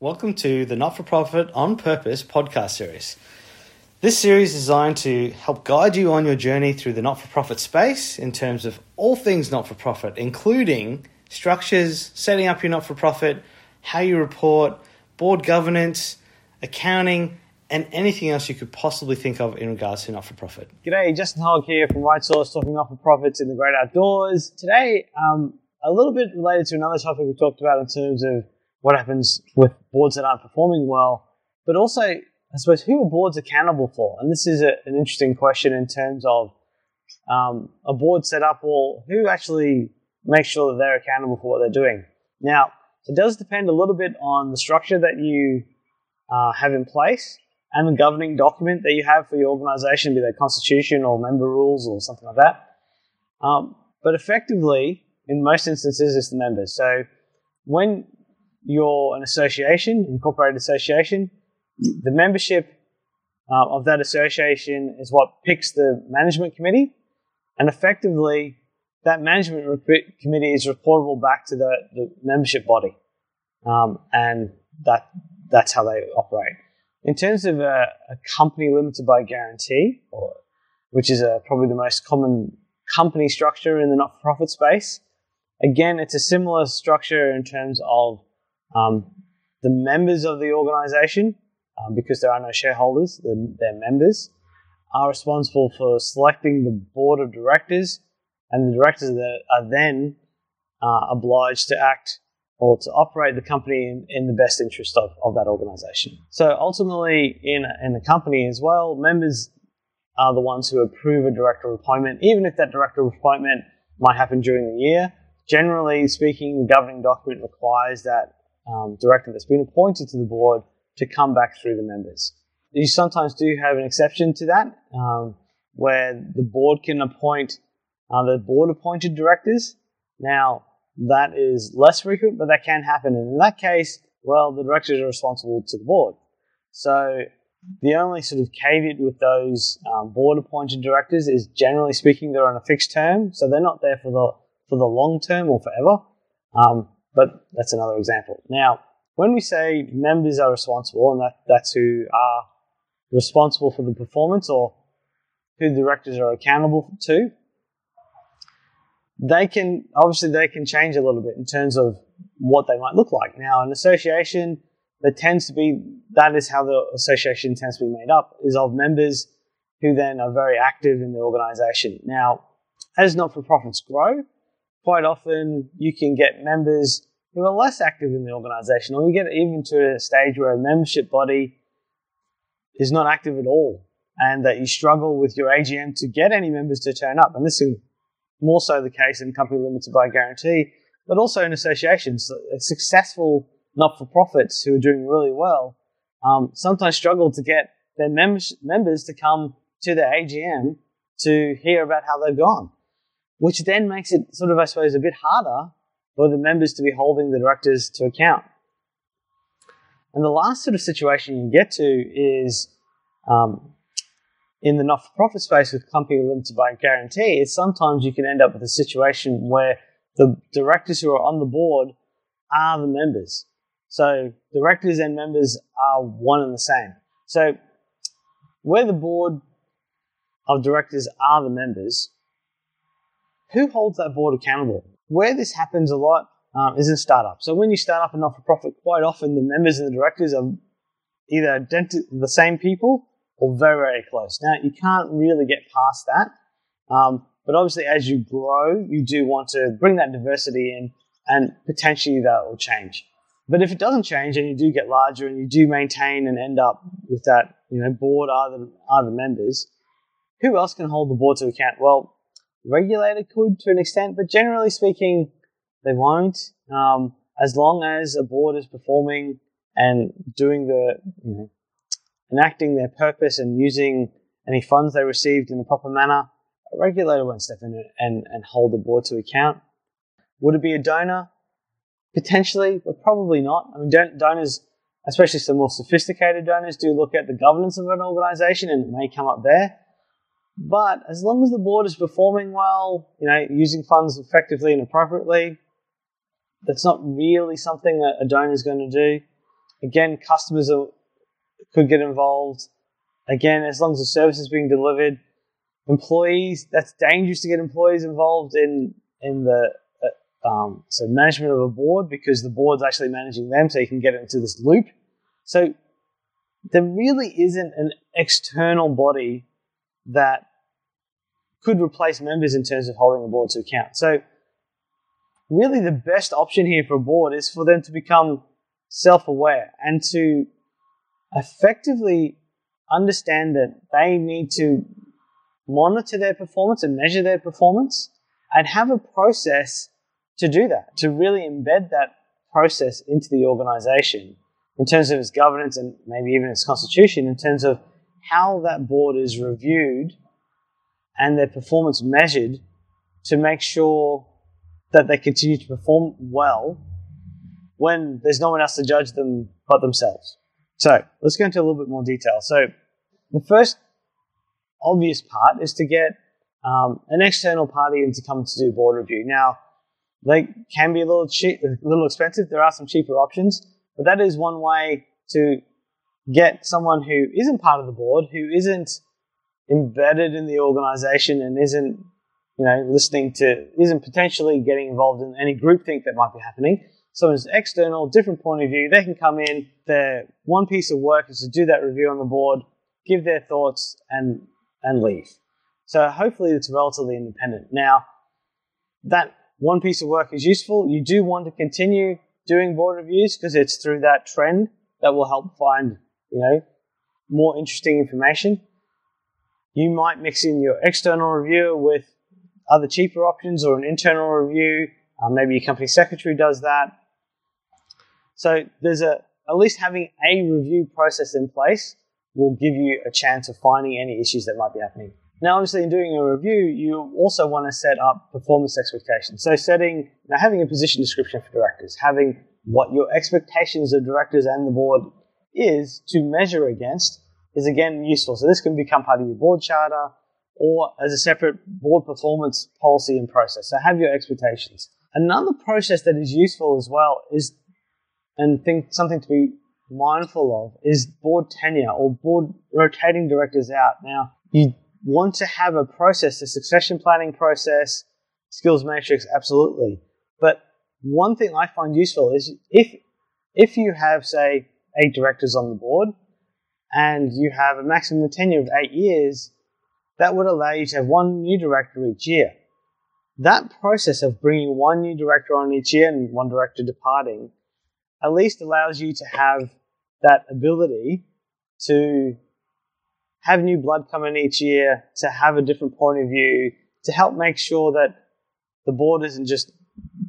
Welcome to the Not for Profit on Purpose podcast series. This series is designed to help guide you on your journey through the not for profit space in terms of all things not for profit, including structures, setting up your not for profit, how you report, board governance, accounting, and anything else you could possibly think of in regards to not for profit. G'day, Justin Hogg here from Right Source, talking not for profits in the great outdoors. Today, um, a little bit related to another topic we talked about in terms of what happens with boards that aren't performing well, but also, I suppose, who are boards accountable for? And this is a, an interesting question in terms of um, a board set up, or who actually makes sure that they're accountable for what they're doing. Now, it does depend a little bit on the structure that you uh, have in place and the governing document that you have for your organization, be that constitution or member rules or something like that. Um, but effectively, in most instances, it's the members. So when you're an association, incorporated association, the membership uh, of that association is what picks the management committee, and effectively, that management committee is reportable back to the, the membership body, um, and that that's how they operate. In terms of a, a company limited by guarantee, or, which is a, probably the most common company structure in the not-for-profit space, again, it's a similar structure in terms of um, the members of the organization, um, because there are no shareholders, the, their members, are responsible for selecting the board of directors, and the directors that are then uh, obliged to act or to operate the company in, in the best interest of, of that organization. So ultimately, in, in the company as well, members are the ones who approve a director appointment, even if that director appointment might happen during the year. Generally speaking, the governing document requires that um, director that's been appointed to the board to come back through the members. You sometimes do have an exception to that, um, where the board can appoint uh, the board appointed directors. Now, that is less frequent, but that can happen. And in that case, well, the directors are responsible to the board. So the only sort of caveat with those um, board appointed directors is generally speaking, they're on a fixed term. So they're not there for the, for the long term or forever. Um, but that's another example. Now, when we say members are responsible, and that, that's who are responsible for the performance or who the directors are accountable to, they can obviously they can change a little bit in terms of what they might look like. Now, an association that tends to be that is how the association tends to be made up is of members who then are very active in the organization. Now, as not for profits grow, quite often you can get members who are less active in the organization, or you get even to a stage where a membership body is not active at all, and that you struggle with your AGM to get any members to turn up. And this is more so the case in company limited by guarantee, but also in associations. Successful not for profits who are doing really well um, sometimes struggle to get their members, members to come to their AGM to hear about how they've gone which then makes it sort of, I suppose, a bit harder for the members to be holding the directors to account. And the last sort of situation you get to is um, in the not for profit space with company limited by guarantee, is sometimes you can end up with a situation where the directors who are on the board are the members. So directors and members are one and the same. So where the board of directors are the members, who holds that board accountable? Where this happens a lot um, is in startups. So when you start up a not for profit, quite often the members and the directors are either the same people or very, very close. Now, you can't really get past that. Um, but obviously, as you grow, you do want to bring that diversity in and potentially that will change. But if it doesn't change and you do get larger and you do maintain and end up with that, you know, board are the, are the members, who else can hold the board to account? Well, regulator could to an extent, but generally speaking, they won't. Um, as long as a board is performing and doing the, you know, enacting their purpose and using any funds they received in the proper manner, a regulator won't step in and, and hold the board to account. Would it be a donor? Potentially, but probably not. I mean, donors, especially some more sophisticated donors, do look at the governance of an organization and it may come up there. But as long as the board is performing well, you know, using funds effectively and appropriately, that's not really something that a donor is going to do. Again, customers are, could get involved. Again, as long as the service is being delivered, employees. That's dangerous to get employees involved in in the uh, um, so management of a board because the board's actually managing them, so you can get into this loop. So there really isn't an external body that could replace members in terms of holding a board to account. So really the best option here for a board is for them to become self-aware and to effectively understand that they need to monitor their performance and measure their performance and have a process to do that, to really embed that process into the organization in terms of its governance and maybe even its constitution, in terms of how that board is reviewed and their performance measured to make sure that they continue to perform well when there's no one else to judge them but themselves. So let's go into a little bit more detail. So the first obvious part is to get um, an external party in to come to do board review. Now, they can be a little cheap, a little expensive. There are some cheaper options, but that is one way to get someone who isn't part of the board, who isn't embedded in the organization and isn't, you know, listening to, isn't potentially getting involved in any groupthink that might be happening. So it's external, different point of view. They can come in. Their one piece of work is to do that review on the board, give their thoughts, and and leave. So hopefully it's relatively independent. Now, that one piece of work is useful. You do want to continue doing board reviews because it's through that trend that will help find, you know, more interesting information. You might mix in your external reviewer with other cheaper options or an internal review. Uh, maybe your company secretary does that. So there's a at least having a review process in place will give you a chance of finding any issues that might be happening. Now, obviously, in doing a review, you also want to set up performance expectations. So, setting, now having a position description for directors, having what your expectations of directors and the board is to measure against is again useful. So, this can become part of your board charter or as a separate board performance policy and process. So, have your expectations. Another process that is useful as well is, and think something to be mindful of is board tenure or board rotating directors out. Now, you want to have a process, a succession planning process, skills matrix, absolutely. But one thing I find useful is if if you have, say, eight directors on the board and you have a maximum tenure of eight years, that would allow you to have one new director each year. That process of bringing one new director on each year and one director departing at least allows you to have that ability to have new blood come in each year, to have a different point of view, to help make sure that the board isn't just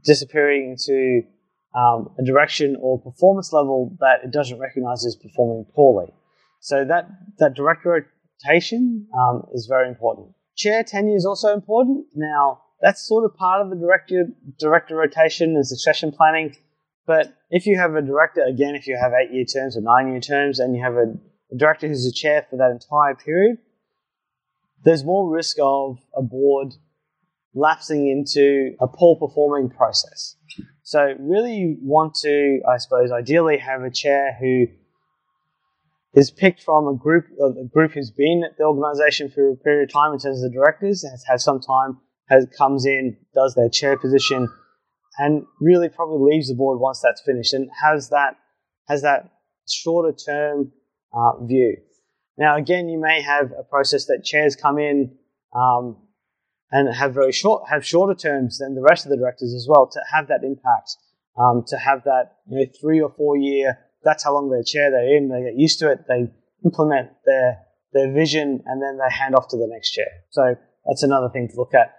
disappearing into um, a direction or performance level that it doesn't recognize as performing poorly. So that, that direct rotation um, is very important. Chair tenure is also important. Now, that's sort of part of the director, director rotation and succession planning. But if you have a director, again, if you have eight year terms or nine year terms, and you have a, a director who's a chair for that entire period, there's more risk of a board lapsing into a poor performing process. So, really, you want to, I suppose, ideally have a chair who is picked from a group, a group who's been at the organisation for a period of time in terms of the directors, has had some time, has comes in, does their chair position, and really probably leaves the board once that's finished and has that has that shorter term uh, view. Now, again, you may have a process that chairs come in um, and have very short have shorter terms than the rest of the directors as well to have that impact, um, to have that you know, three or four year. That's how long their chair they're in. They get used to it. They implement their their vision, and then they hand off to the next chair. So that's another thing to look at.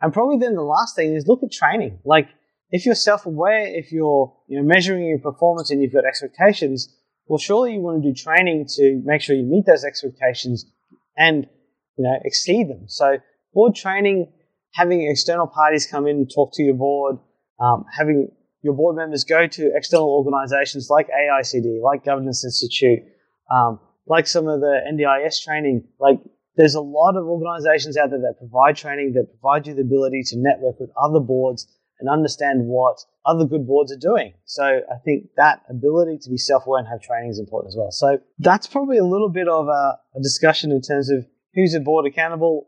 And probably then the last thing is look at training. Like if you're self-aware, if you're you know measuring your performance and you've got expectations, well, surely you want to do training to make sure you meet those expectations and you know exceed them. So board training, having external parties come in and talk to your board, um, having your board members go to external organisations like AICD, like Governance Institute, um, like some of the NDIS training. Like there's a lot of organisations out there that provide training that provide you the ability to network with other boards and understand what other good boards are doing. So I think that ability to be self-aware and have training is important as well. So that's probably a little bit of a, a discussion in terms of who's a board accountable.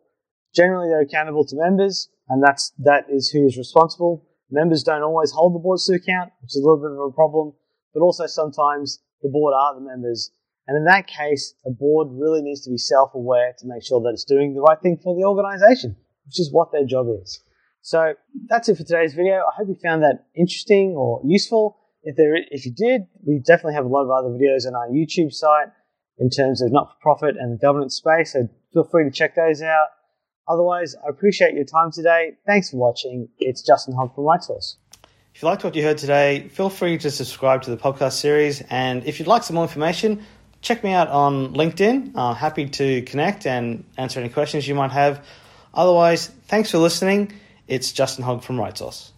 Generally, they're accountable to members, and that's that is who is responsible. Members don't always hold the boards to account, which is a little bit of a problem. But also sometimes the board are the members, and in that case, a board really needs to be self-aware to make sure that it's doing the right thing for the organisation, which is what their job is. So that's it for today's video. I hope you found that interesting or useful. If there, if you did, we definitely have a lot of other videos on our YouTube site in terms of not-for-profit and the governance space. So feel free to check those out. Otherwise, I appreciate your time today. Thanks for watching. It's Justin Hogg from RightSource. If you liked what you heard today, feel free to subscribe to the podcast series. And if you'd like some more information, check me out on LinkedIn. I'm happy to connect and answer any questions you might have. Otherwise, thanks for listening. It's Justin Hogg from RightSource.